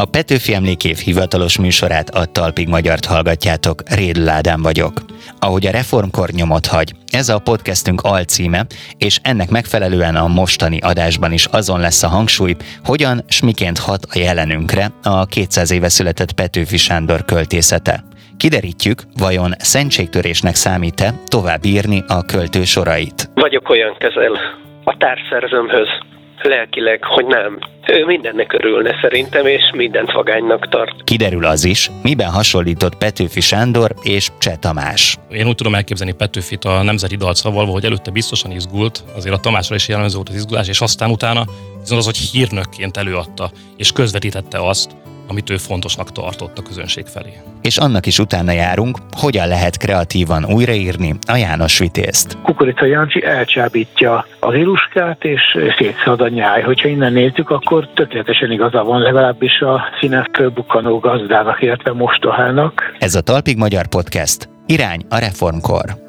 A Petőfi Emlékév hivatalos műsorát a Talpig Magyart hallgatjátok, Rédl Ádám vagyok. Ahogy a reformkor nyomot hagy, ez a podcastünk alcíme, és ennek megfelelően a mostani adásban is azon lesz a hangsúly, hogyan s miként hat a jelenünkre a 200 éve született Petőfi Sándor költészete. Kiderítjük, vajon szentségtörésnek számít-e tovább írni a költő sorait. Vagyok olyan közel a társszerzőmhöz, lelkileg, hogy nem. Ő mindennek örülne szerintem, és mindent vagánynak tart. Kiderül az is, miben hasonlított Petőfi Sándor és Cseh Tamás. Én úgy tudom elképzelni Petőfit a nemzeti dalcaval, hogy előtte biztosan izgult, azért a Tamásra is jellemző volt az izgulás, és aztán utána viszont az, hogy hírnökként előadta, és közvetítette azt, amit ő fontosnak tartott a közönség felé. És annak is utána járunk, hogyan lehet kreatívan újraírni a János Vitézt. Kukorica Jancsi elcsábítja az iluskát, és szétszad a nyáj. Hogyha innen nézzük, akkor tökéletesen igaza van legalábbis a színes fölbukkanó gazdának, illetve mostohának. Ez a Talpig Magyar Podcast. Irány a reformkor.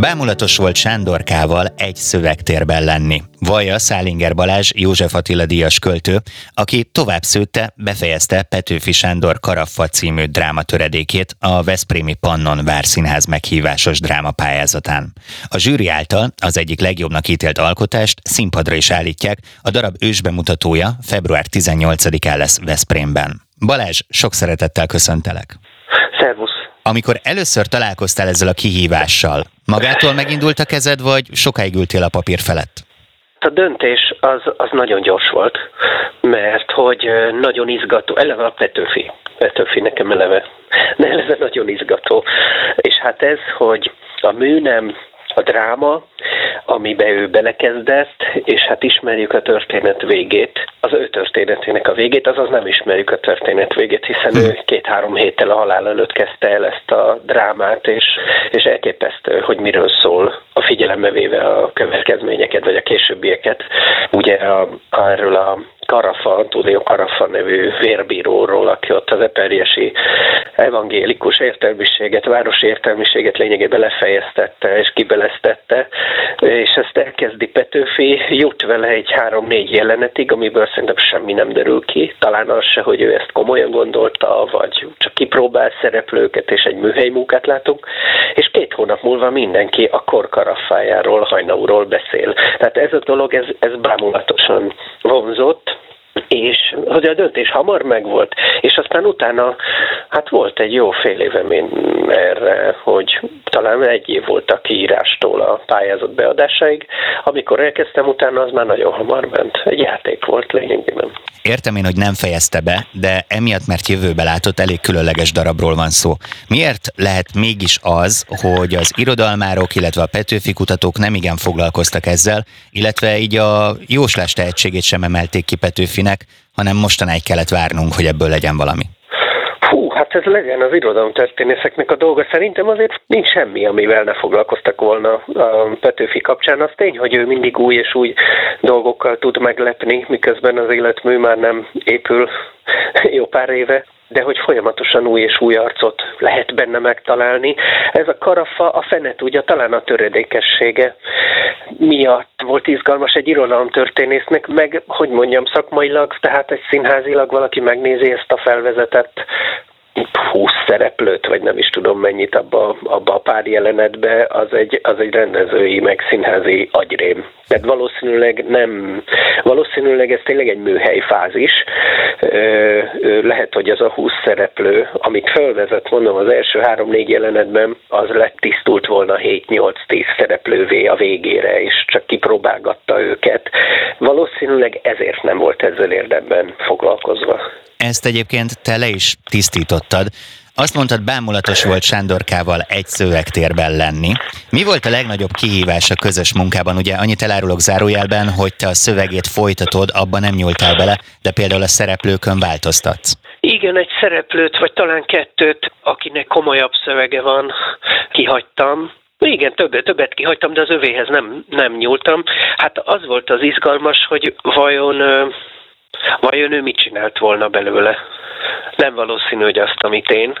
Bámulatos volt Sándorkával egy szövegtérben lenni. Vaja Szálinger Balázs, József Attila díjas költő, aki tovább szőtte, befejezte Petőfi Sándor Karaffa című drámatöredékét a Veszprémi Pannon Várszínház meghívásos drámapályázatán. A zsűri által az egyik legjobbnak ítélt alkotást színpadra is állítják, a darab ősbemutatója február 18-án lesz Veszprémben. Balázs, sok szeretettel köszöntelek! Amikor először találkoztál ezzel a kihívással, magától megindult a kezed, vagy sokáig ültél a papír felett? A döntés az, az nagyon gyors volt, mert hogy nagyon izgató, eleve a Petőfi, Petőfi nekem eleve, de eleve nagyon izgató. És hát ez, hogy a mű nem a dráma, amibe ő belekezdett, és hát ismerjük a történet végét, az ő történetének a végét, azaz nem ismerjük a történet végét, hiszen ő két-három héttel a halál előtt kezdte el ezt a drámát, és, és elképesztő, hogy miről szól a figyelembe véve a következményeket, vagy a későbbieket. Ugye a, erről a Karafa, Antonio Karafa nevű vérbíróról, aki ott az eperjesi evangélikus értelmiséget, városi értelmiséget lényegében lefejeztette és kibeleztette, és ezt elkezdi Petőfi, jut vele egy három-négy jelenetig, amiből szerintem semmi nem derül ki, talán az se, hogy ő ezt komolyan gondolta, vagy csak kipróbál szereplőket, és egy műhely munkát látunk, és két hónap múlva mindenki a korkarafájáról, hajnaúról beszél. Tehát ez a dolog, ez, ez bámulatosan vonzott, és hogy a döntés hamar megvolt, és aztán utána, hát volt egy jó fél évem én erre, hogy talán egy év volt a kiírástól a pályázat beadásáig, amikor elkezdtem utána, az már nagyon hamar ment. Egy játék volt lényegében. Értem én, hogy nem fejezte be, de emiatt, mert jövőbe látott, elég különleges darabról van szó. Miért lehet mégis az, hogy az irodalmárok, illetve a Petőfi kutatók nem igen foglalkoztak ezzel, illetve így a jóslás tehetségét sem emelték ki Petőfinek, hanem mostanáig kellett várnunk, hogy ebből legyen valami? Hát ez legyen az irodalomtörténészeknek a dolga. Szerintem azért nincs semmi, amivel ne foglalkoztak volna a Petőfi kapcsán. Az tény, hogy ő mindig új és új dolgokkal tud meglepni, miközben az életmű már nem épül jó pár éve de hogy folyamatosan új és új arcot lehet benne megtalálni. Ez a karafa, a fene tudja, talán a töredékessége miatt volt izgalmas egy irodalomtörténésznek, meg, hogy mondjam, szakmailag, tehát egy színházilag valaki megnézi ezt a felvezetett 20 szereplőt, vagy nem is tudom mennyit abba, abba a pár jelenetbe, az egy, az egy rendezői, meg színházi agyrém. Tehát valószínűleg nem, valószínűleg ez tényleg egy műhely fázis. Lehet, hogy az a 20 szereplő, amit felvezet, mondom, az első három-négy jelenetben, az lett tisztult volna 7-8-10 szereplővé a végére, és csak kipróbálgatta őket. Valószínűleg ezért nem volt ezzel érdemben foglalkozva. Ezt egyébként te le is tisztítottad. Azt mondtad, bámulatos volt Sándorkával egy szövegtérben lenni. Mi volt a legnagyobb kihívás a közös munkában? Ugye annyit elárulok zárójelben, hogy te a szövegét folytatod, abban nem nyúltál bele, de például a szereplőkön változtatsz. Igen, egy szereplőt, vagy talán kettőt, akinek komolyabb szövege van, kihagytam. Igen, többet, többet kihagytam, de az övéhez nem, nem nyúltam. Hát az volt az izgalmas, hogy vajon Vajon ő mit csinált volna belőle? Nem valószínű, hogy azt, amit én,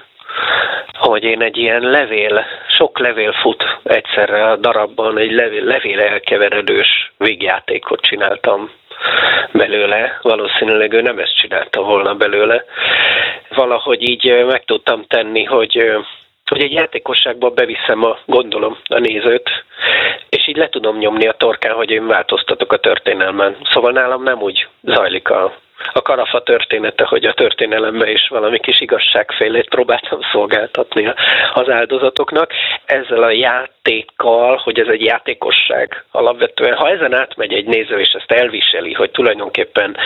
hogy én egy ilyen levél, sok levél fut egyszerre a darabban, egy levél, levél elkeveredős végjátékot csináltam belőle, valószínűleg ő nem ezt csinálta volna belőle. Valahogy így meg tudtam tenni, hogy hogy egy játékosságba beviszem a, gondolom, a nézőt, és így le tudom nyomni a torkán, hogy én változtatok a történelmen. Szóval nálam nem úgy zajlik a a karafa története, hogy a történelembe is valami kis igazságfélét próbáltam szolgáltatni az áldozatoknak. Ezzel a játékkal, hogy ez egy játékosság alapvetően, ha ezen átmegy egy néző, és ezt elviseli, hogy tulajdonképpen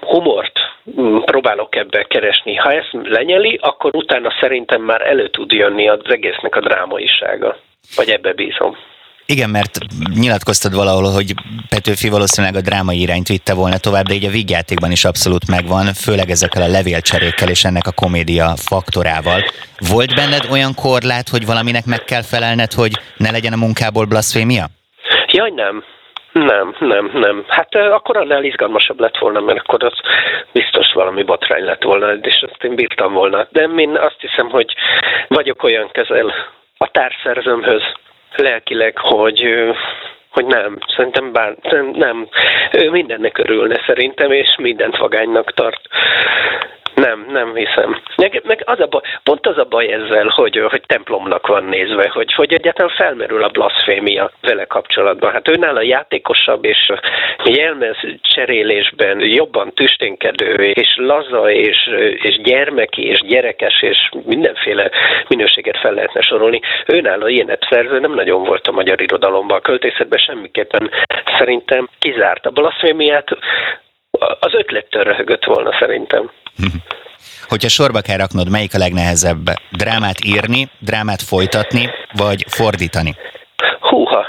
humort mm, próbálok ebbe keresni. Ha ezt lenyeli, akkor utána szerintem már elő tud jönni az egésznek a drámaisága. Vagy ebbe bízom. Igen, mert nyilatkoztad valahol, hogy Petőfi valószínűleg a drámai irányt vitte volna tovább, de így a vígjátékban is abszolút megvan, főleg ezekkel a levélcserékkel és ennek a komédia faktorával. Volt benned olyan korlát, hogy valaminek meg kell felelned, hogy ne legyen a munkából blasfémia? Jaj, nem. Nem, nem, nem. Hát akkor annál izgalmasabb lett volna, mert akkor az biztos valami botrány lett volna, és azt én bírtam volna. De én azt hiszem, hogy vagyok olyan kezel a társszerzőmhöz, lelkileg, hogy hogy nem, szerintem bár, nem, ő mindennek örülne szerintem, és mindent vagánynak tart. Nem, nem hiszem. Meg, meg az a baj, pont az a baj ezzel, hogy, hogy templomnak van nézve, hogy, hogy egyáltalán felmerül a blaszfémia vele kapcsolatban. Hát őnál a játékosabb és jelmez cserélésben jobban tüsténkedő, és laza, és, és gyermeki, és gyerekes, és mindenféle minőséget fel lehetne sorolni. Őnál a ilyenet szerző nem nagyon volt a magyar irodalomban. A költészetben semmiképpen szerintem kizárt. A blaszfémiát az ötlettől röhögött volna szerintem. Hogyha sorba kell raknod, melyik a legnehezebb? Drámát írni, drámát folytatni, vagy fordítani? Húha,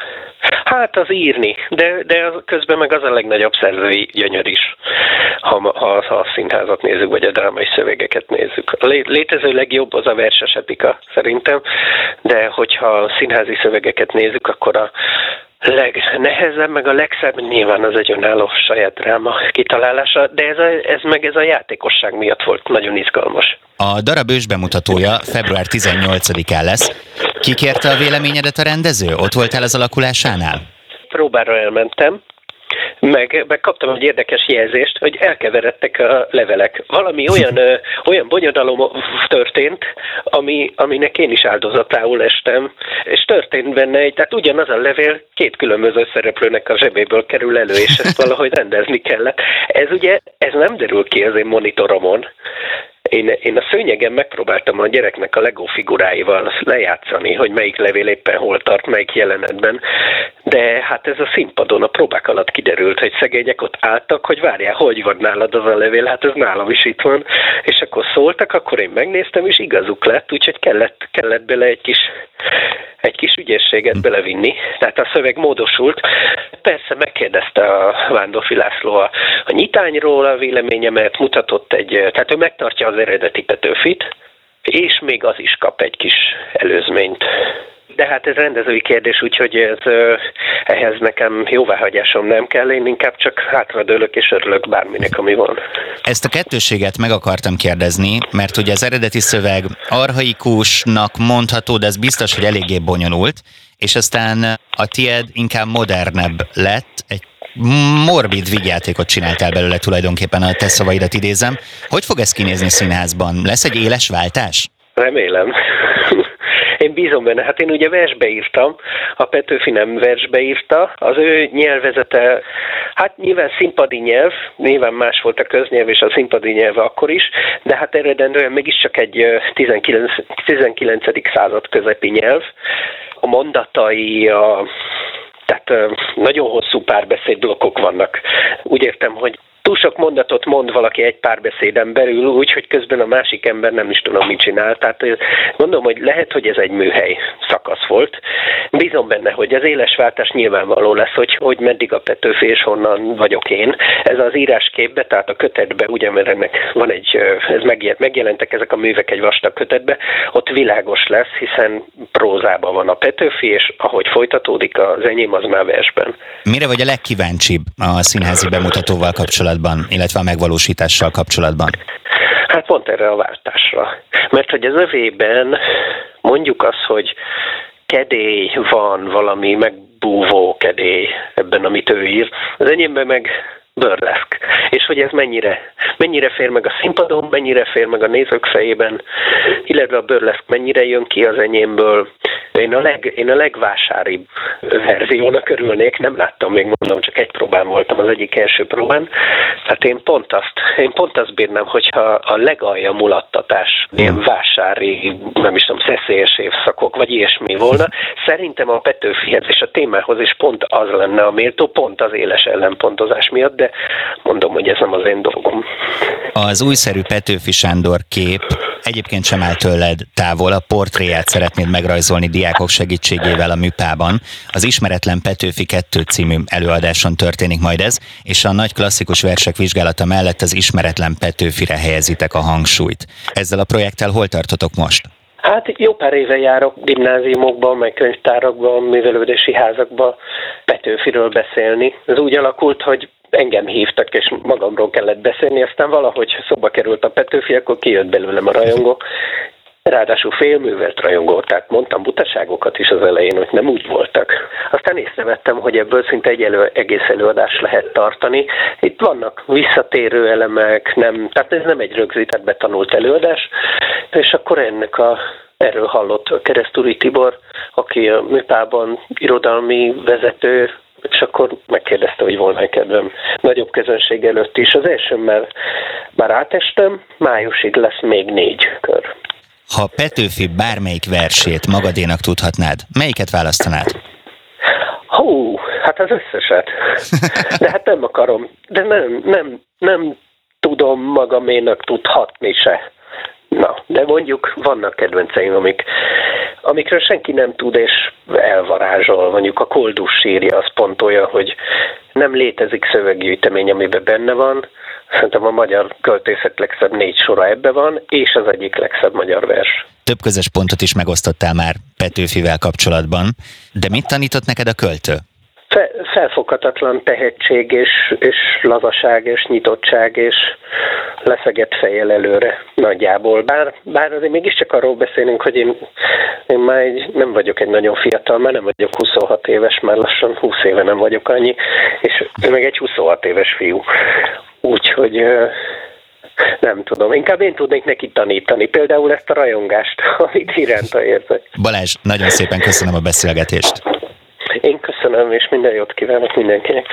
Hát az írni, de, de közben meg az a legnagyobb szerzői gyönyör is, ha, ha, ha a színházat nézzük, vagy a drámai szövegeket nézzük. A létező legjobb az a verses epika szerintem, de hogyha színházi szövegeket nézzük, akkor a, legnehezebb, meg a legszebb nyilván az egy önálló saját dráma kitalálása, de ez, a, ez meg ez a játékosság miatt volt nagyon izgalmas. A darab ős bemutatója február 18-án lesz. Ki kérte a véleményedet a rendező? Ott voltál az alakulásánál? Próbára elmentem, meg, meg kaptam egy érdekes jelzést, hogy elkeveredtek a levelek. Valami olyan, ö, olyan bonyodalom történt, ami, aminek én is áldozatául estem, és történt benne egy, tehát ugyanaz a levél két különböző szereplőnek a zsebéből kerül elő, és ezt valahogy rendezni kellett. Ez ugye, ez nem derül ki az én monitoromon, én, én a szőnyegen megpróbáltam a gyereknek a Lego figuráival lejátszani, hogy melyik levél éppen hol tart, melyik jelenetben, de hát ez a színpadon a próbák alatt kiderült, hogy szegények ott álltak, hogy várjál, hogy van nálad az a levél, hát ez nálam is itt van, és akkor szóltak, akkor én megnéztem, és igazuk lett, úgyhogy kellett, kellett bele egy kis egy kis ügyességet belevinni, tehát a szöveg módosult. Persze megkérdezte a Vándorfi László a, a nyitányról a véleményemet, mutatott egy, tehát ő megtartja az eredeti Petőfit, és még az is kap egy kis előzményt. De hát ez rendezői kérdés, úgyhogy ez, ehhez nekem jóváhagyásom nem kell, én inkább csak hátradőlök és örülök bárminek, ami van. Ezt a kettőséget meg akartam kérdezni, mert ugye az eredeti szöveg arhaikusnak mondható, de ez biztos, hogy eléggé bonyolult, és aztán a tied inkább modernebb lett, egy morbid vigyátékot csináltál belőle tulajdonképpen, a te szavaidat idézem. Hogy fog ez kinézni színházban? Lesz egy éles váltás? Remélem. Én bízom benne. Hát én ugye versbe írtam, a Petőfi nem versbe írta. Az ő nyelvezete, hát nyilván színpadi nyelv, nyilván más volt a köznyelv és a színpadi nyelv akkor is, de hát eredendően mégiscsak egy 19. 19. század közepi nyelv. A mondatai, a tehát nagyon hosszú párbeszédblokkok vannak. Úgy értem, hogy túl sok mondatot mond valaki egy párbeszéden belül, úgyhogy közben a másik ember nem is tudom, mit csinál. Tehát mondom, hogy lehet, hogy ez egy műhely szakasz volt. Bízom benne, hogy az éles váltás nyilvánvaló lesz, hogy, hogy meddig a Petőfi és honnan vagyok én. Ez az írásképbe, tehát a kötetbe, ugye, mert ennek van egy, ez megjelentek ezek a művek egy vastag kötetbe, ott világos lesz, hiszen prózában van a Petőfi, és ahogy folytatódik az enyém, az már versben. Mire vagy a legkíváncsibb a színházi bemutatóval kapcsolatban? Kapcsolatban, illetve a megvalósítással kapcsolatban? Hát pont erre a váltásra. Mert hogy az övében mondjuk az, hogy kedély van, valami megbúvó kedély ebben, amit ő ír. Az enyémben meg burleszk, és hogy ez mennyire, mennyire fér meg a színpadon, mennyire fér meg a nézők fejében, illetve a burleszk mennyire jön ki az enyémből. Én a, leg, én a legvásáribb verziónak örülnék, nem láttam még, mondom, csak egy próbán voltam az egyik első próbán. Hát én pont azt, én pont azt bírnám, hogyha a legalja mulattatás, ilyen vásári, nem is tudom, szeszélyes évszakok, vagy ilyesmi volna. Szerintem a Petőfihez és a témához is pont az lenne a méltó, pont az éles ellenpontozás miatt, de mondom, hogy ez nem az én dolgom. Az újszerű Petőfi Sándor kép egyébként sem áll tőled távol, a portréját szeretnéd megrajzolni diákok segítségével a műpában. Az Ismeretlen Petőfi 2 című előadáson történik majd ez, és a nagy klasszikus versek vizsgálata mellett az Ismeretlen Petőfire helyezitek a hangsúlyt. Ezzel a projekttel hol tartotok most? Hát jó pár éve járok gimnáziumokban, meg könyvtárakban, művelődési házakban Petőfiről beszélni. Ez úgy alakult, hogy engem hívtak, és magamról kellett beszélni, aztán valahogy szoba került a Petőfi, akkor kijött belőlem a rajongó, ráadásul félművelt rajongó, tehát mondtam butaságokat is az elején, hogy nem úgy voltak. Aztán észrevettem, hogy ebből szinte egy elő, egész előadást lehet tartani. Itt vannak visszatérő elemek, nem, tehát ez nem egy rögzített, betanult előadás, és akkor ennek a Erről hallott Keresztúri Tibor, aki a műpában irodalmi vezető, és akkor megkérdezte, hogy volna kedvem nagyobb közönség előtt is. Az első, mert már átestem, májusig lesz még négy kör. Ha Petőfi bármelyik versét magadénak tudhatnád, melyiket választanád? Hú, hát az összeset. De hát nem akarom, de nem, nem, nem tudom magaménak tudhatni se. Na, de mondjuk vannak kedvenceim, amik, amikről senki nem tud, és elvarázsol. Mondjuk a Koldus sírja azt pontolja, hogy nem létezik szöveggyűjtemény, amiben benne van. Szerintem a magyar költészet legszebb négy sora ebbe van, és az egyik legszebb magyar vers. Több közös pontot is megosztottál már Petőfivel kapcsolatban, de mit tanított neked a költő? Fe, felfoghatatlan tehetség és, és lazaság és nyitottság és leszegett fejjel előre nagyjából. Bár, bár azért mégiscsak arról beszélünk, hogy én, én már egy, nem vagyok egy nagyon fiatal, már nem vagyok 26 éves, már lassan 20 éve nem vagyok annyi, és ő meg egy 26 éves fiú. Úgyhogy nem tudom, inkább én tudnék neki tanítani, például ezt a rajongást, amit iránta érzek. Balázs, nagyon szépen köszönöm a beszélgetést. Én köszönöm, és minden jót kívánok mindenkinek.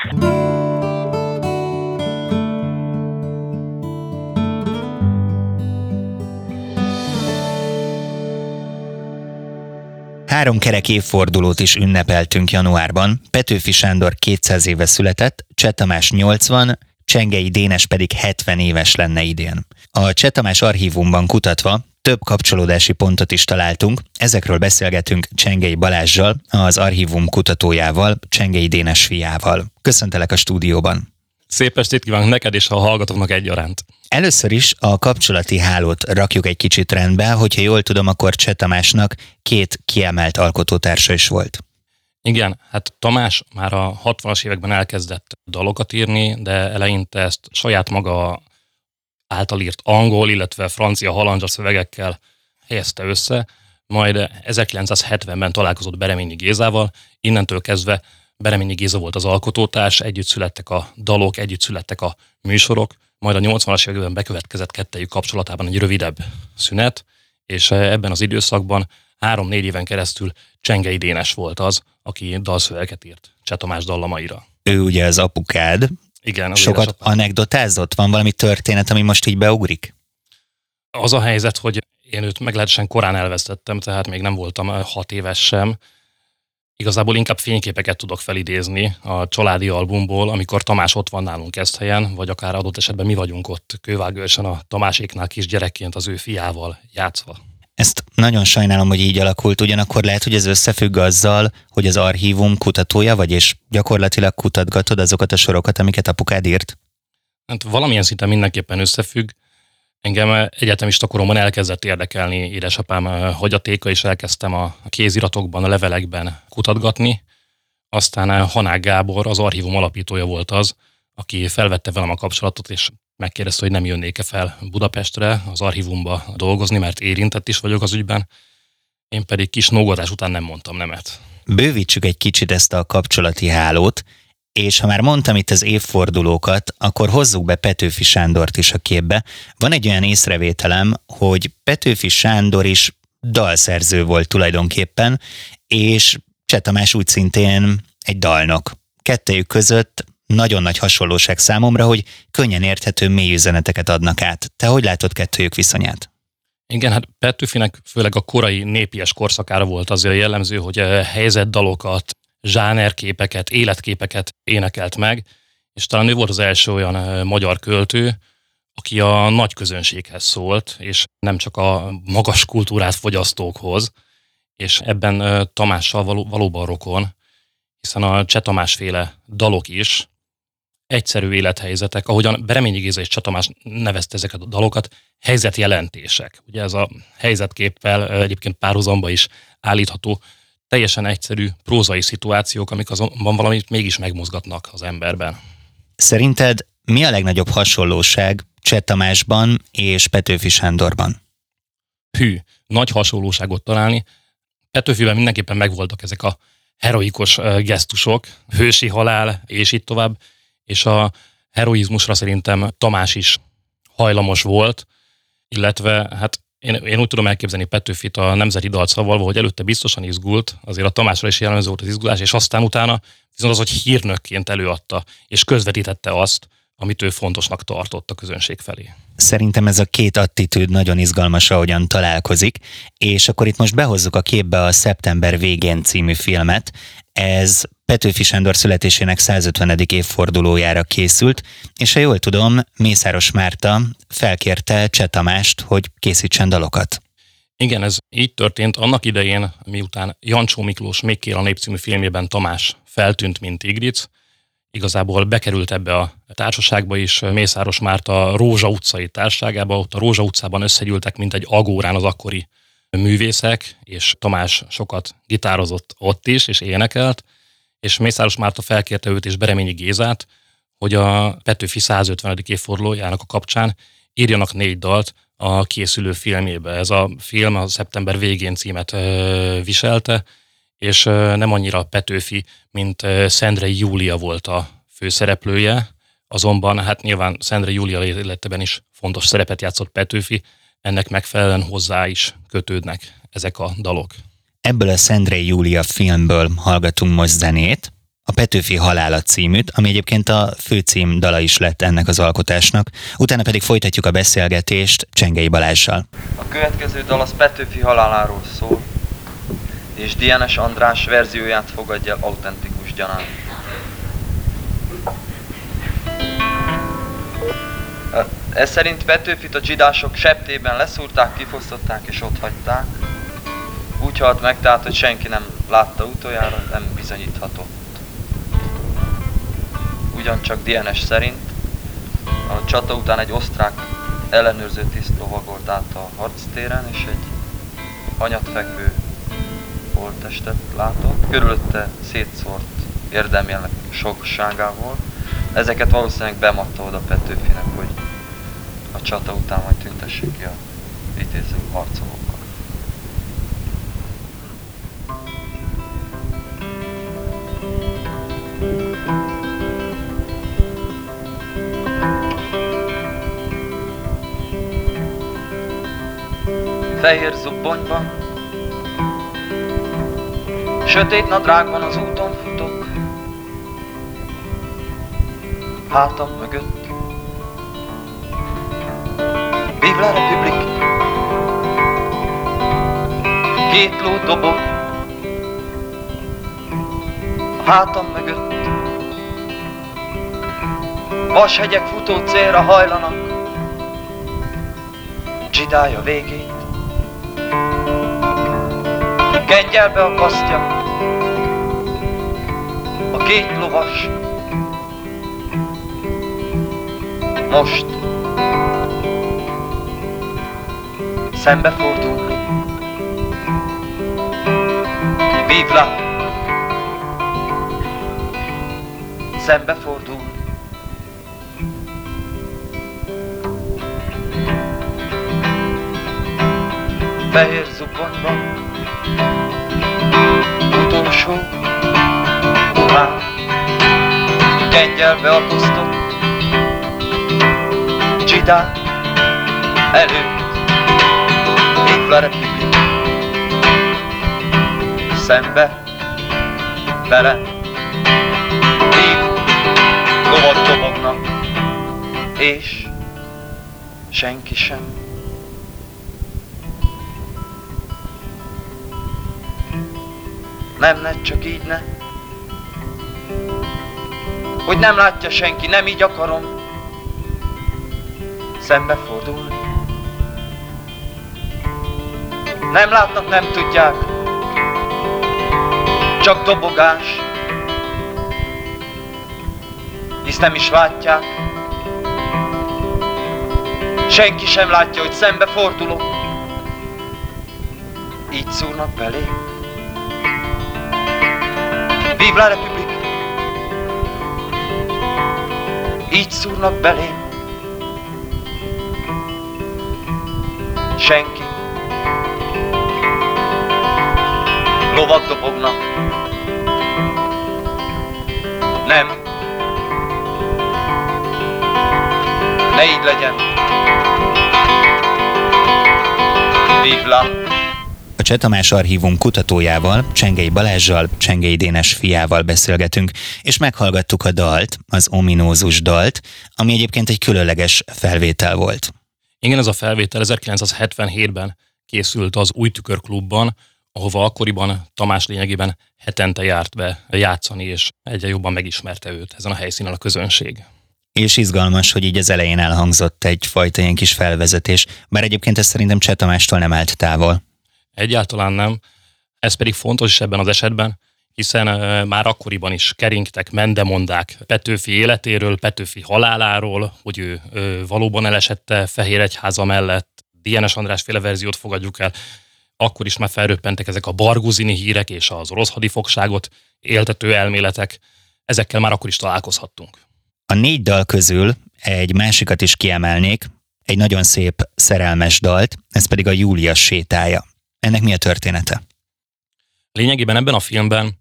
Három kerek évfordulót is ünnepeltünk januárban. Petőfi Sándor 200 éve született, Cseh Tamás 80, Csengei Dénes pedig 70 éves lenne idén. A Cseh Tamás archívumban kutatva több kapcsolódási pontot is találtunk, ezekről beszélgetünk Csengei Balázsjal, az archívum kutatójával, Csengei Dénes fiával. Köszöntelek a stúdióban. Szép estét kívánok neked és a hallgatóknak egyaránt. Először is a kapcsolati hálót rakjuk egy kicsit rendbe, hogyha jól tudom, akkor Cseh Tamásnak két kiemelt alkotótársa is volt. Igen, hát Tamás már a 60-as években elkezdett dalokat írni, de eleinte ezt saját maga által írt angol, illetve francia halandzsa szövegekkel helyezte össze, majd 1970-ben találkozott Bereményi Gézával, innentől kezdve Bereményi Géza volt az alkotótárs, együtt születtek a dalok, együtt születtek a műsorok, majd a 80-as években bekövetkezett kettejük kapcsolatában egy rövidebb szünet, és ebben az időszakban három-négy éven keresztül Csengei Dénes volt az, aki dalszövegeket írt Cseh Tamás dallamaira. Ő ugye az apukád, igen. Az Sokat édesapám. anekdotázott? Van valami történet, ami most így beugrik? Az a helyzet, hogy én őt meglehetősen korán elvesztettem, tehát még nem voltam hat éves sem. Igazából inkább fényképeket tudok felidézni a családi albumból, amikor Tamás ott van nálunk ezt helyen, vagy akár adott esetben mi vagyunk ott kővágősen a Tamáséknál kis gyerekként az ő fiával játszva. Ezt nagyon sajnálom, hogy így alakult, ugyanakkor lehet, hogy ez összefügg azzal, hogy az archívum kutatója vagy, és gyakorlatilag kutatgatod azokat a sorokat, amiket apukád írt? Hát valamilyen szinten mindenképpen összefügg. Engem egyetemista koromban elkezdett érdekelni édesapám eh, hagyatéka, és elkezdtem a kéziratokban, a levelekben kutatgatni. Aztán eh, Hanák Gábor, az archívum alapítója volt az, aki felvette velem a kapcsolatot, és megkérdezte, hogy nem jönnék-e fel Budapestre, az archívumba dolgozni, mert érintett is vagyok az ügyben. Én pedig kis nógatás után nem mondtam nemet. Bővítsük egy kicsit ezt a kapcsolati hálót. és ha már mondtam itt az évfordulókat, akkor hozzuk be Petőfi Sándort is a képbe. Van egy olyan észrevételem, hogy Petőfi Sándor is dalszerző volt tulajdonképpen, és Cseh Tamás úgy szintén egy dalnok. Kettejük között nagyon nagy hasonlóság számomra, hogy könnyen érthető mély üzeneteket adnak át. Te hogy látod kettőjük viszonyát? Igen, hát Petőfinek főleg a korai népies korszakára volt azért jellemző, hogy eh, helyzetdalokat, zsánerképeket, életképeket énekelt meg, és talán ő volt az első olyan eh, magyar költő, aki a nagy közönséghez szólt, és nem csak a magas kultúrát fogyasztókhoz, és ebben eh, Tamással való, valóban rokon, hiszen a Cseh Tamás féle dalok is egyszerű élethelyzetek, ahogyan Bereményi Géza és Csatamás nevezte ezeket a dalokat, helyzetjelentések. Ugye ez a helyzetképpel egyébként párhuzamba is állítható, teljesen egyszerű prózai szituációk, amik azonban valamit mégis megmozgatnak az emberben. Szerinted mi a legnagyobb hasonlóság Cseh Tamásban és Petőfi Sándorban? Hű, nagy hasonlóságot találni. Petőfiben mindenképpen megvoltak ezek a heroikus gesztusok, hősi halál, és itt tovább és a heroizmusra szerintem Tamás is hajlamos volt, illetve hát én, én úgy tudom elképzelni Petőfit a nemzeti dalcavalva, hogy előtte biztosan izgult, azért a Tamásra is jellemző volt az izgulás, és aztán utána viszont az, hogy hírnökként előadta, és közvetítette azt, amit ő fontosnak tartott a közönség felé. Szerintem ez a két attitűd nagyon izgalmas, ahogyan találkozik, és akkor itt most behozzuk a képbe a Szeptember végén című filmet. Ez Petőfi Sándor születésének 150. évfordulójára készült, és ha jól tudom, Mészáros Márta felkérte Cseh Tamást, hogy készítsen dalokat. Igen, ez így történt annak idején, miután Jancsó Miklós még kér a népcímű filmjében Tamás feltűnt, mint Igric, igazából bekerült ebbe a társaságba is, Mészáros Márta Rózsa utcai társaságába, ott a Rózsa utcában összegyűltek, mint egy agórán az akkori művészek, és Tamás sokat gitározott ott is, és énekelt, és Mészáros Márta felkérte őt és Bereményi Gézát, hogy a Petőfi 150. évfordulójának a kapcsán írjanak négy dalt a készülő filmjébe. Ez a film a szeptember végén címet viselte, és nem annyira Petőfi, mint ö, Szendrei Júlia volt a főszereplője, azonban hát nyilván Szendrei Júlia életében is fontos szerepet játszott Petőfi, ennek megfelelően hozzá is kötődnek ezek a dalok. Ebből a Szendrei Júlia filmből hallgatunk most zenét, a Petőfi Halála címűt, ami egyébként a főcím dala is lett ennek az alkotásnak. Utána pedig folytatjuk a beszélgetést Csengei Balázsjal. A következő dal az Petőfi haláláról szól, és Dienes András verzióját fogadja autentikus gyanán. Ez szerint Petőfit a csidások septében leszúrták, kifosztották és ott hagyták. Úgy halt meg, tehát, hogy senki nem látta utoljára, nem bizonyítható. Ugyancsak DNS szerint a csata után egy osztrák ellenőrző tiszt lovagolt át a harctéren, és egy anyatfekvő holttestet látott. Körülötte szétszórt érdemjelnek sokságával. Ezeket valószínűleg bematta oda Petőfinek, hogy a csata után majd tüntessék ki a vitéző harcolók. fehér zubbonyban. Sötét nadrágban az úton futok, hátam mögött. Vive la Republik! Két ló dobog, a hátam mögött. Vashegyek futó célra hajlanak, csidája végét. Kengyelbe akasztja a két lovas. Most szembefordul. Vívla! Szembefordul. Fehér zubbonyban utolsó tovább. lengyelbe akasztott Csidá előtt Republik Szembe vele Míg lovat dobognak. És senki sem. Nem, ne, csak így ne. Hogy nem látja senki, nem így akarom. Szembefordulni. Nem látnak, nem tudják, csak dobogás, hisz nem is látják. Senki sem látja, hogy szembefordulok, így szúrnak belé. Vive la République! így szúrnak belém. Senki. Lovak dobognak. Nem. Ne így legyen. Vivla. Cseh Tamás archívum kutatójával, Csengei Balázsjal, Csengei Dénes fiával beszélgetünk, és meghallgattuk a dalt, az ominózus dalt, ami egyébként egy különleges felvétel volt. Igen, ez a felvétel 1977-ben készült az Új Tükörklubban, ahova akkoriban Tamás lényegében hetente járt be játszani, és egyre jobban megismerte őt ezen a helyszínen a közönség. És izgalmas, hogy így az elején elhangzott egyfajta ilyen kis felvezetés, bár egyébként ez szerintem Cseh Tamástól nem állt távol. Egyáltalán nem. Ez pedig fontos is ebben az esetben, hiszen már akkoriban is keringtek mendemondák Petőfi életéről, Petőfi haláláról, hogy ő, ő valóban elesette Fehér Egyháza mellett, Dienes András féle verziót fogadjuk el, akkor is már felröppentek ezek a barguzini hírek és az orosz hadifogságot éltető elméletek, ezekkel már akkor is találkozhattunk. A négy dal közül egy másikat is kiemelnék, egy nagyon szép szerelmes dalt, ez pedig a Júlia sétája. Ennek mi a története? Lényegében ebben a filmben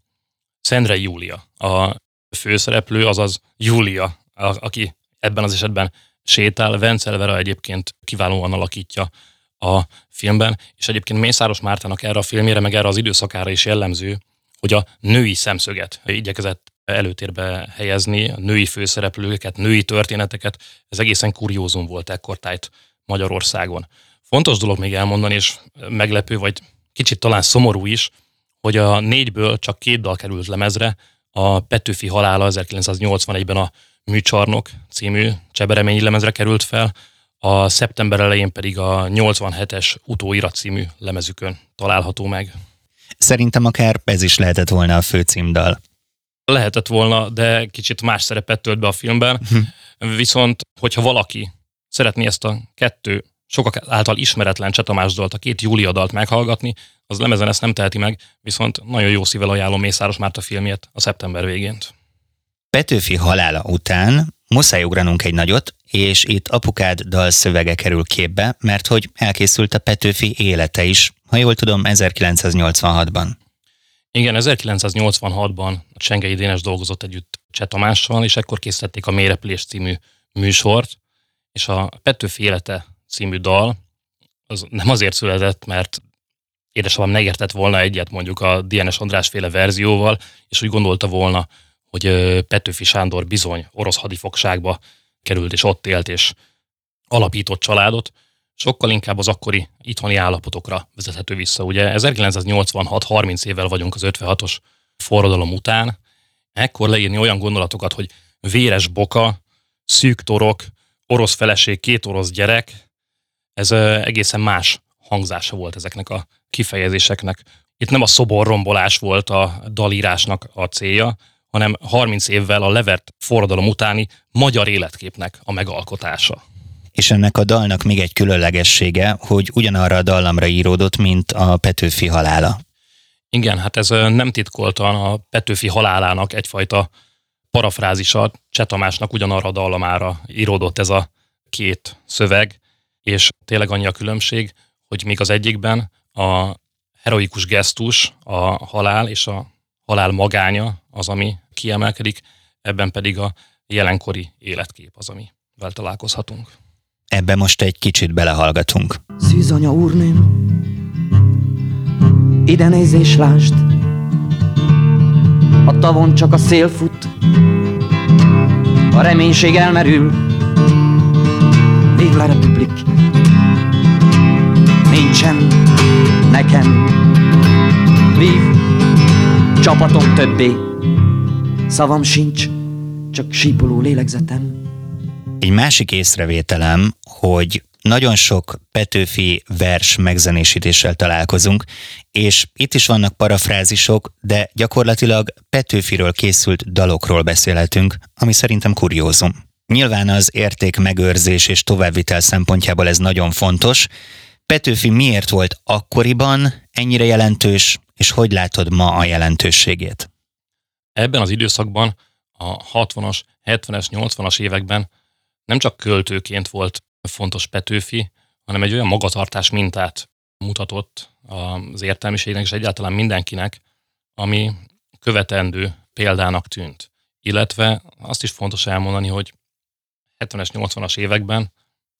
Szendre Júlia a főszereplő, azaz Júlia, aki ebben az esetben sétál. Vencel Vera egyébként kiválóan alakítja a filmben, és egyébként Mészáros Mártának erre a filmére, meg erre az időszakára is jellemző, hogy a női szemszöget igyekezett előtérbe helyezni, a női főszereplőket, női történeteket. Ez egészen kuriózum volt ekkortájt Magyarországon. Fontos dolog még elmondani, és meglepő, vagy kicsit talán szomorú is, hogy a négyből csak két dal került lemezre, a Petőfi halála 1981-ben a Műcsarnok című csebereményi lemezre került fel, a szeptember elején pedig a 87-es Utóirat című lemezükön található meg. Szerintem akár ez is lehetett volna a főcímdal. Lehetett volna, de kicsit más szerepet tölt be a filmben. Hm. Viszont, hogyha valaki szeretné ezt a kettő sokak által ismeretlen Csetamás dalt, a két Júlia dalt meghallgatni, az lemezen ezt nem teheti meg, viszont nagyon jó szívvel ajánlom Mészáros Márta filmjét a szeptember végén. Petőfi halála után muszáj ugranunk egy nagyot, és itt apukád dal szövege kerül képbe, mert hogy elkészült a Petőfi élete is, ha jól tudom, 1986-ban. Igen, 1986-ban a Csengei Dénes dolgozott együtt Cseh Tamással, és ekkor készítették a Mérepülés című műsort, és a Petőfi élete című dal, az nem azért született, mert édesapám ne értett volna egyet mondjuk a DNS András féle verzióval, és úgy gondolta volna, hogy Petőfi Sándor bizony orosz hadifogságba került, és ott élt, és alapított családot, sokkal inkább az akkori itthoni állapotokra vezethető vissza. Ugye 1986-30 évvel vagyunk az 56-os forradalom után, ekkor leírni olyan gondolatokat, hogy véres boka, szűk torok, orosz feleség, két orosz gyerek, ez egészen más hangzása volt ezeknek a kifejezéseknek. Itt nem a szoborrombolás volt a dalírásnak a célja, hanem 30 évvel a levert forradalom utáni magyar életképnek a megalkotása. És ennek a dalnak még egy különlegessége, hogy ugyanarra a dallamra íródott, mint a Petőfi halála. Igen, hát ez nem titkoltan a Petőfi halálának egyfajta parafrázisa, Csetamásnak ugyanarra a dallamára íródott ez a két szöveg, és tényleg annyi a különbség, hogy még az egyikben a heroikus gesztus, a halál és a halál magánya az, ami kiemelkedik, ebben pedig a jelenkori életkép az, amivel találkozhatunk. Ebbe most egy kicsit belehallgatunk. Szűzanya úrnőm, ide nézz és lásd, a tavon csak a szél fut, a reménység elmerül, Vive la Republik, nincsen nekem, Vive, csapatom többé, szavam sincs, csak sípoló lélegzetem. Egy másik észrevételem, hogy nagyon sok Petőfi vers megzenésítéssel találkozunk, és itt is vannak parafrázisok, de gyakorlatilag Petőfiről készült dalokról beszélhetünk, ami szerintem kuriózum. Nyilván az érték megőrzés és továbbvitel szempontjából ez nagyon fontos. Petőfi miért volt akkoriban ennyire jelentős, és hogy látod ma a jelentőségét? Ebben az időszakban a 60-as, 70-es, 80-as években nem csak költőként volt fontos Petőfi, hanem egy olyan magatartás mintát mutatott az értelmiségnek és egyáltalán mindenkinek, ami követendő példának tűnt. Illetve azt is fontos elmondani, hogy 70-es, 80-as években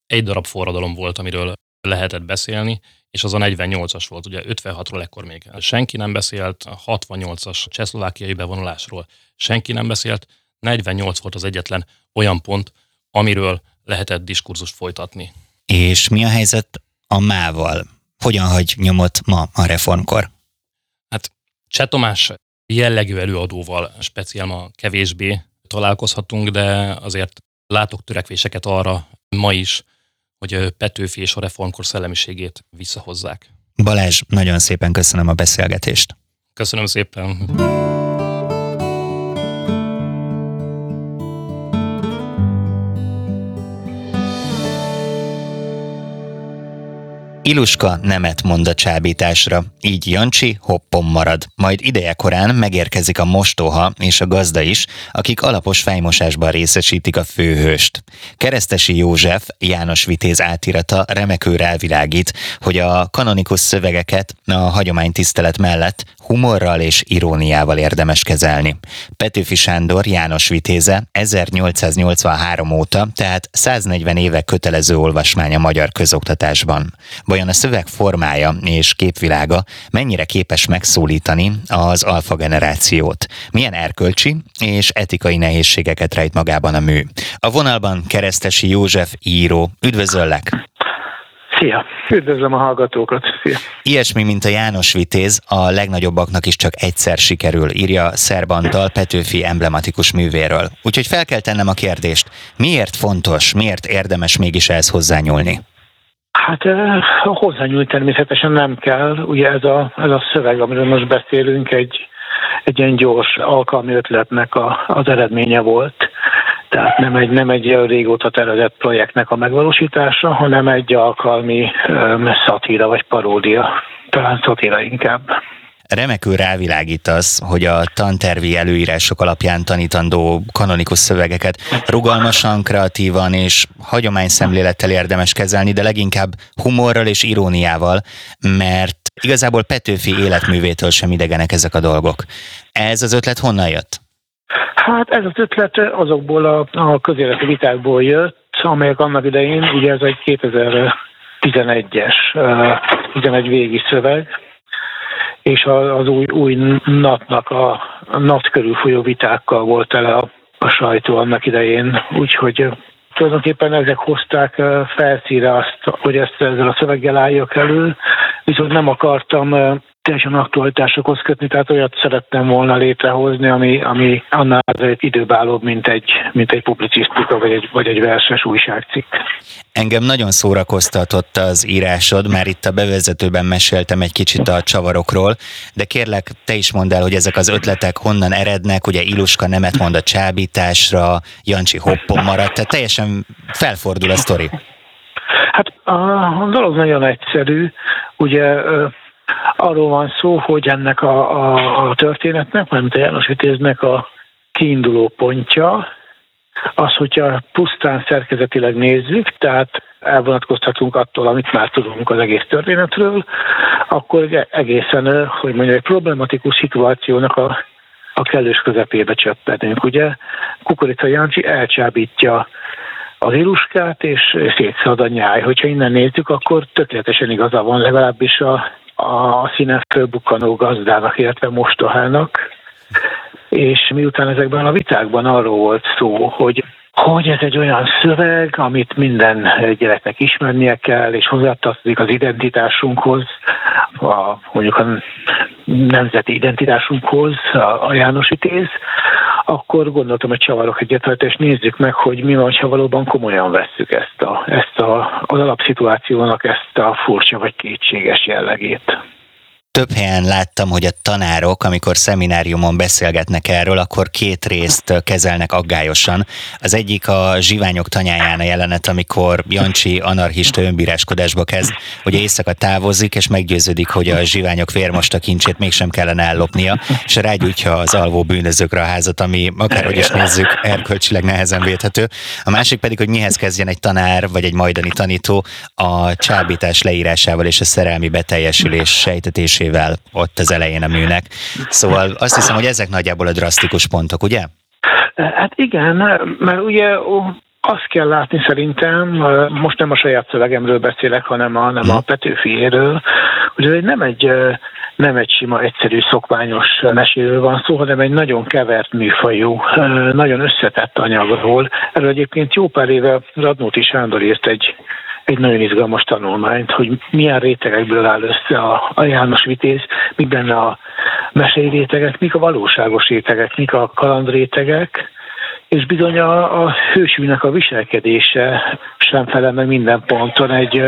egy darab forradalom volt, amiről lehetett beszélni, és az a 48-as volt, ugye 56-ról ekkor még senki nem beszélt, a 68-as csehszlovákiai bevonulásról senki nem beszélt, 48 volt az egyetlen olyan pont, amiről lehetett diskurzust folytatni. És mi a helyzet a mával? Hogyan hagy nyomot ma a reformkor? Hát Cseh Tomás jellegű előadóval speciál ma kevésbé találkozhatunk, de azért látok törekvéseket arra ma is, hogy Petőfi és a reformkor szellemiségét visszahozzák. Balázs, nagyon szépen köszönöm a beszélgetést. Köszönöm szépen. Iluska nemet mond a csábításra, így Jancsi hoppon marad. Majd idejekorán megérkezik a mostoha és a gazda is, akik alapos fejmosásban részesítik a főhőst. Keresztesi József, János Vitéz átirata remekül rávilágít, hogy a kanonikus szövegeket a hagyománytisztelet mellett humorral és iróniával érdemes kezelni. Petőfi Sándor János Vitéze 1883 óta, tehát 140 éve kötelező olvasmány a magyar közoktatásban. Vajon a szöveg formája és képvilága mennyire képes megszólítani az alfa generációt? Milyen erkölcsi és etikai nehézségeket rejt magában a mű? A vonalban Keresztesi József író. Üdvözöllek! Szia! Üdvözlöm a hallgatókat! Szia! Ilyesmi, mint a János Vitéz, a legnagyobbaknak is csak egyszer sikerül, írja Szerbantal Petőfi emblematikus művéről. Úgyhogy fel kell tennem a kérdést, miért fontos, miért érdemes mégis ehhez hozzányúlni? Hát hozzányúlni természetesen nem kell. Ugye ez a, ez a szöveg, amiről most beszélünk, egy, egy ilyen gyors alkalmi ötletnek a, az eredménye volt. Tehát nem egy, nem egy régóta tervezett projektnek a megvalósítása, hanem egy alkalmi um, szatíra vagy paródia, talán szatíra inkább. Remekül rávilágítasz, hogy a tantervi előírások alapján tanítandó kanonikus szövegeket rugalmasan, kreatívan és hagyományszemlélettel érdemes kezelni, de leginkább humorral és iróniával, mert igazából Petőfi életművétől sem idegenek ezek a dolgok. Ez az ötlet honnan jött? Hát ez az ötlet azokból a, a közéleti vitákból jött, amelyek annak idején, ugye ez egy 2011-es, 11 végi szöveg, és az új, új napnak a, nap körül folyó vitákkal volt tele a, a sajtó annak idején, úgyhogy tulajdonképpen ezek hozták felszíre azt, hogy ezt ezzel a szöveggel álljak elő, viszont nem akartam teljesen aktualitásokhoz kötni, tehát olyat szerettem volna létrehozni, ami, ami annál azért időbálóbb, mint egy, mint egy publicisztika, vagy egy, vagy egy verses újságcikk. Engem nagyon szórakoztatott az írásod, már itt a bevezetőben meséltem egy kicsit a csavarokról, de kérlek, te is mondd el, hogy ezek az ötletek honnan erednek, ugye Iluska nemet mond a csábításra, Jancsi hoppon maradt, tehát teljesen felfordul a sztori. Hát a dolog nagyon egyszerű, ugye Arról van szó, hogy ennek a, a, a történetnek, mert a János Vitéznek a kiinduló pontja, az, hogyha pusztán szerkezetileg nézzük, tehát elvonatkoztatunk attól, amit már tudunk az egész történetről, akkor egészen, hogy mondjuk egy problematikus szituációnak a, a kellős közepébe csöppenünk, ugye? Kukorica Jancsi elcsábítja az iluskát, és szétszad a nyáj. Hogyha innen nézzük, akkor tökéletesen igaza van legalábbis a, a színen fölbukkanó gazdának, illetve mostohának. És miután ezekben a vitákban arról volt szó, hogy hogy ez egy olyan szöveg, amit minden gyereknek ismernie kell, és hozzátartozik az identitásunkhoz, a, mondjuk a nemzeti identitásunkhoz, a, a János Vitéz, akkor gondoltam, hogy csavarok egyet és nézzük meg, hogy mi van, ha valóban komolyan vesszük ezt, a, ezt a, az alapszituációnak ezt a furcsa vagy kétséges jellegét több helyen láttam, hogy a tanárok, amikor szemináriumon beszélgetnek erről, akkor két részt kezelnek aggályosan. Az egyik a zsiványok tanyáján a jelenet, amikor Jancsi anarchista önbíráskodásba kezd, hogy éjszaka távozik, és meggyőződik, hogy a zsiványok vérmosta kincsét mégsem kellene ellopnia, és rágyújtja az alvó bűnözőkre a házat, ami akárhogy is nézzük, erkölcsileg nehezen védhető. A másik pedig, hogy mihez kezdjen egy tanár vagy egy majdani tanító a csábítás leírásával és a szerelmi beteljesülés sejtetésé esével ott az elején a műnek. Szóval azt hiszem, hogy ezek nagyjából a drasztikus pontok, ugye? Hát igen, mert ugye azt kell látni szerintem, most nem a saját szövegemről beszélek, hanem a, nem a hm. Petőfiéről, hogy ez nem egy, nem egy sima, egyszerű, szokványos meséről van szó, hanem egy nagyon kevert műfajú, nagyon összetett anyagról. Erről egyébként jó pár éve Radnóti Sándor írt egy egy nagyon izgalmas tanulmányt, hogy milyen rétegekből áll össze a, a János Vitéz, mik benne a mesei rétegek, mik a valóságos rétegek, mik a kalandrétegek, és bizony a, a hősűnek a viselkedése sem felel meg minden ponton egy,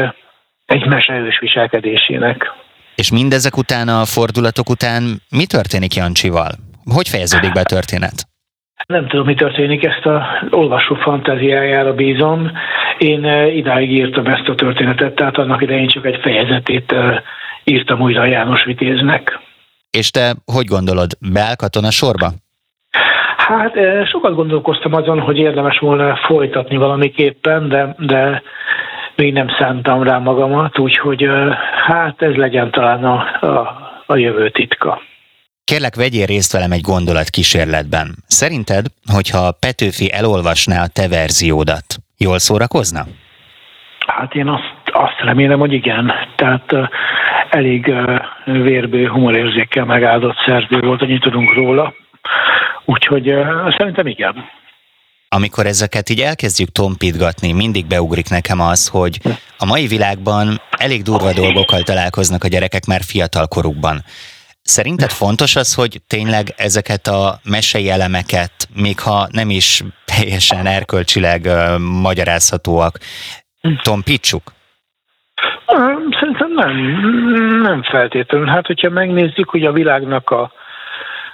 egy meseős viselkedésének. És mindezek után, a fordulatok után mi történik Jancsival? Hogy fejeződik be a történet? Nem tudom, mi történik, ezt a olvasó fantáziájára bízom. Én eh, idáig írtam ezt a történetet, tehát annak idején csak egy fejezetét eh, írtam újra János Vitéznek. És te hogy gondolod, beáll katona sorba? Hát eh, sokat gondolkoztam azon, hogy érdemes volna folytatni valamiképpen, de, de még nem szántam rá magamat, úgyhogy hát ez legyen talán a, a, a jövő titka. Kérlek, vegyél részt velem egy gondolat kísérletben. Szerinted, hogyha Petőfi elolvasná a te verziódat, jól szórakozna? Hát én azt, azt remélem, hogy igen. Tehát uh, elég uh, vérbő, humorérzékkel megáldott szerző volt, annyit tudunk róla. Úgyhogy uh, szerintem igen. Amikor ezeket így elkezdjük tompítgatni, mindig beugrik nekem az, hogy a mai világban elég durva dolgokkal találkoznak a gyerekek már fiatal korukban. Szerinted fontos az, hogy tényleg ezeket a mesei elemeket, még ha nem is teljesen erkölcsileg uh, magyarázhatóak, tompítsuk? Szerintem nem, nem feltétlenül. Hát, hogyha megnézzük, hogy a világnak a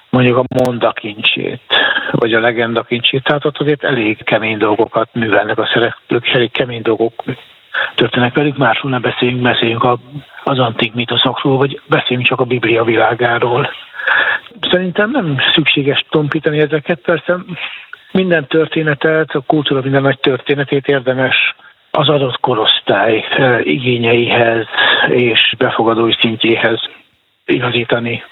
mondjuk a mondakincsét, vagy a legendakincsét, tehát ott azért elég kemény dolgokat művelnek a szereplők, elég kemény dolgok történnek velük, máshol nem beszéljünk, beszéljünk a, az antik mitoszokról, vagy beszéljünk csak a Biblia világáról. Szerintem nem szükséges tompítani ezeket, persze minden történetet, a kultúra minden nagy történetét érdemes az adott korosztály igényeihez és befogadói szintjéhez igazítani.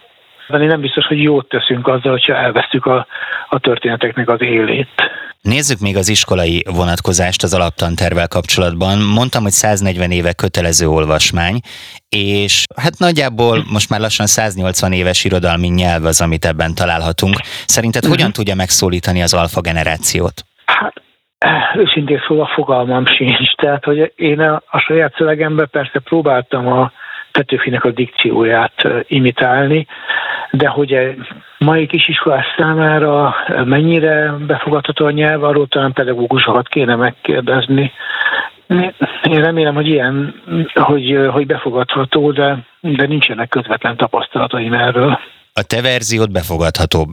De nem biztos, hogy jót teszünk azzal, hogyha elvesztük a, a történeteknek az élét. Nézzük még az iskolai vonatkozást az alaptantervel kapcsolatban. Mondtam, hogy 140 éve kötelező olvasmány, és hát nagyjából most már lassan 180 éves irodalmi nyelv az, amit ebben találhatunk. Szerinted uh-huh. hogyan tudja megszólítani az alfa generációt? Hát őszintén szóval fogalmam sincs. Tehát, hogy én a, a saját szövegemben persze próbáltam a Petőfinek a dikcióját imitálni, de hogy mai kisiskolás számára mennyire befogadható a nyelv, arról talán pedagógusokat kéne megkérdezni. Én remélem, hogy ilyen, hogy, hogy befogadható, de, de nincsenek közvetlen tapasztalataim erről. A te verziód befogadhatóbb?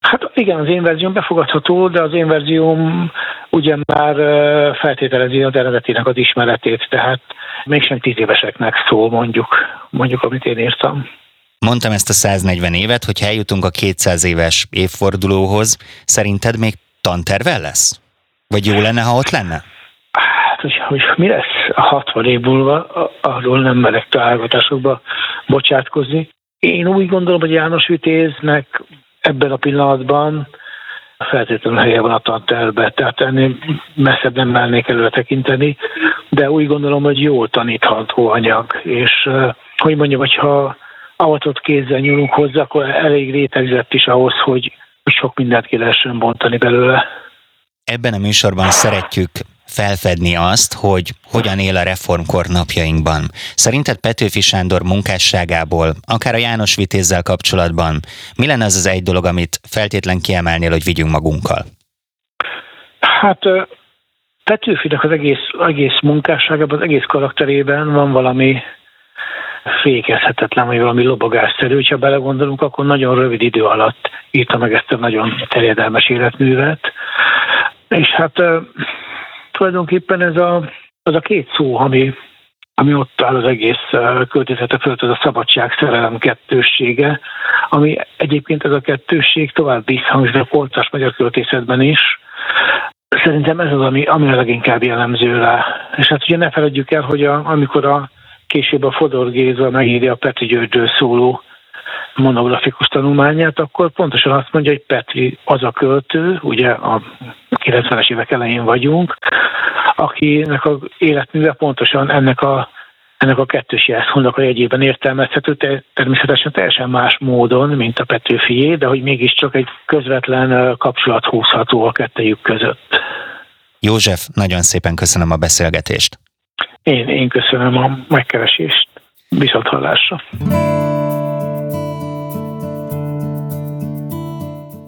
Hát igen, az én verzióm befogadható, de az én verzióm ugye már feltételezi az eredetének az ismeretét, tehát mégsem tíz éveseknek szól mondjuk, mondjuk amit én írtam. Mondtam ezt a 140 évet, hogy eljutunk a 200 éves évfordulóhoz, szerinted még tantervel lesz? Vagy jó lenne, ha ott lenne? Hát, hogy, hogy mi lesz a 60 év múlva, arról nem merek találgatásokba bocsátkozni. Én úgy gondolom, hogy János Vitéznek ebben a pillanatban feltétlenül helye van a tanterbe, tehát ennél messzebb nem mernék előre tekinteni, de úgy gondolom, hogy jól tanítható anyag, és hogy mondjam, hogyha avatott kézzel nyúlunk hozzá, akkor elég rétegzett is ahhoz, hogy sok mindent ki lehessen bontani belőle. Ebben a műsorban szeretjük felfedni azt, hogy hogyan él a reformkor napjainkban. Szerinted Petőfi Sándor munkásságából, akár a János Vitézzel kapcsolatban, mi lenne az az egy dolog, amit feltétlen kiemelnél, hogy vigyünk magunkkal? Hát Petőfinek az egész, egész munkásságában, az egész karakterében van valami fékezhetetlen, vagy valami lobogásszerű. Ha belegondolunk, akkor nagyon rövid idő alatt írta meg ezt a nagyon terjedelmes életművet. És hát tulajdonképpen ez a, az a két szó, ami, ami ott áll az egész költészete fölött, az a szabadság, szerelem kettőssége, ami egyébként ez a kettősség tovább visszhangzik a polcas magyar költészetben is. Szerintem ez az, ami, ami a leginkább jellemző rá. És hát ugye ne feledjük el, hogy a, amikor a később a Fodor Géza megírja a Petri Györgyről szóló monografikus tanulmányát, akkor pontosan azt mondja, hogy Petri az a költő, ugye a 90-es évek elején vagyunk, akinek az életműve pontosan ennek a ennek a kettős jelszónak a jegyében értelmezhető, természetesen teljesen más módon, mint a Petőfié, de hogy mégiscsak egy közvetlen kapcsolat húzható a kettőjük között. József, nagyon szépen köszönöm a beszélgetést. Én, én köszönöm a megkeresést. Viszont hallásra.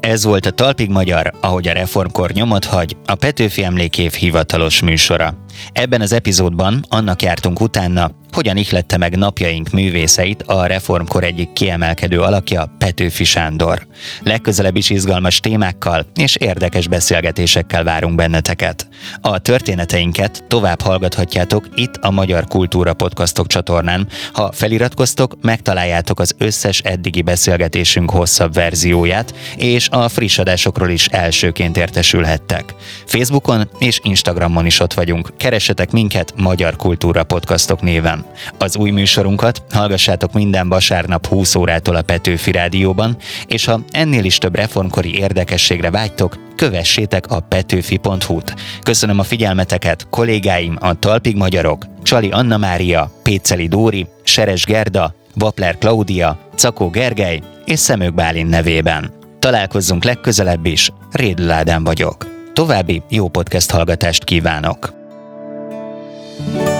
Ez volt a Talpig Magyar, ahogy a reformkor nyomot hagy, a Petőfi Emlékév hivatalos műsora. Ebben az epizódban annak jártunk utána, hogyan ihlette meg napjaink művészeit a reformkor egyik kiemelkedő alakja, Petőfi Sándor. Legközelebb is izgalmas témákkal és érdekes beszélgetésekkel várunk benneteket. A történeteinket tovább hallgathatjátok itt a Magyar Kultúra Podcastok csatornán. Ha feliratkoztok, megtaláljátok az összes eddigi beszélgetésünk hosszabb verzióját, és a friss adásokról is elsőként értesülhettek. Facebookon és Instagramon is ott vagyunk. Keressetek minket Magyar Kultúra Podcastok néven. Az új műsorunkat hallgassátok minden vasárnap 20 órától a Petőfi Rádióban, és ha ennél is több reformkori érdekességre vágytok, kövessétek a petőfi.hu-t. Köszönöm a figyelmeteket, kollégáim, a Talpig Magyarok, Csali Anna Mária, Péceli Dóri, Seres Gerda, Vapler Klaudia, Cakó Gergely és Szemők Bálin nevében. Találkozzunk legközelebb is, Rédl Ádám vagyok. További jó podcast hallgatást kívánok! Música